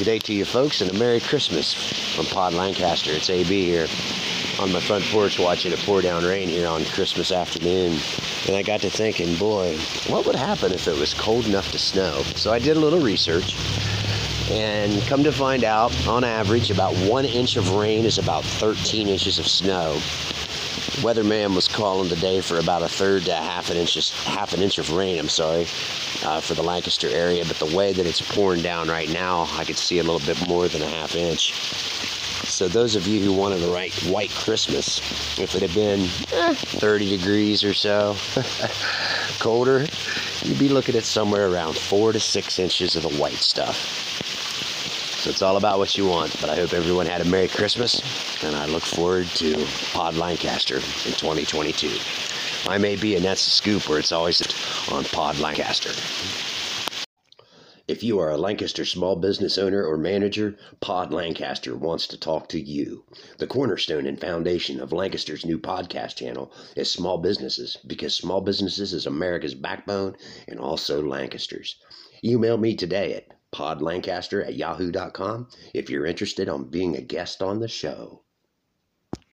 Good day to you folks and a Merry Christmas from Pod Lancaster. It's AB here on my front porch watching it pour down rain here on Christmas afternoon. And I got to thinking, boy, what would happen if it was cold enough to snow? So I did a little research and come to find out, on average, about one inch of rain is about 13 inches of snow. Weatherman was calling today for about a third to half an inch, half an inch of rain. I'm sorry, uh, for the Lancaster area. But the way that it's pouring down right now, I could see a little bit more than a half inch. So those of you who wanted a right white Christmas, if it had been eh, 30 degrees or so colder, you'd be looking at somewhere around four to six inches of the white stuff. So it's all about what you want. But I hope everyone had a Merry Christmas, and I look forward to Pod Lancaster in 2022. I may be, and that's the scoop where it's always on Pod Lancaster. If you are a Lancaster small business owner or manager, Pod Lancaster wants to talk to you. The cornerstone and foundation of Lancaster's new podcast channel is small businesses because small businesses is America's backbone and also Lancaster's. Email me today at podlancaster at yahoo.com if you're interested on being a guest on the show.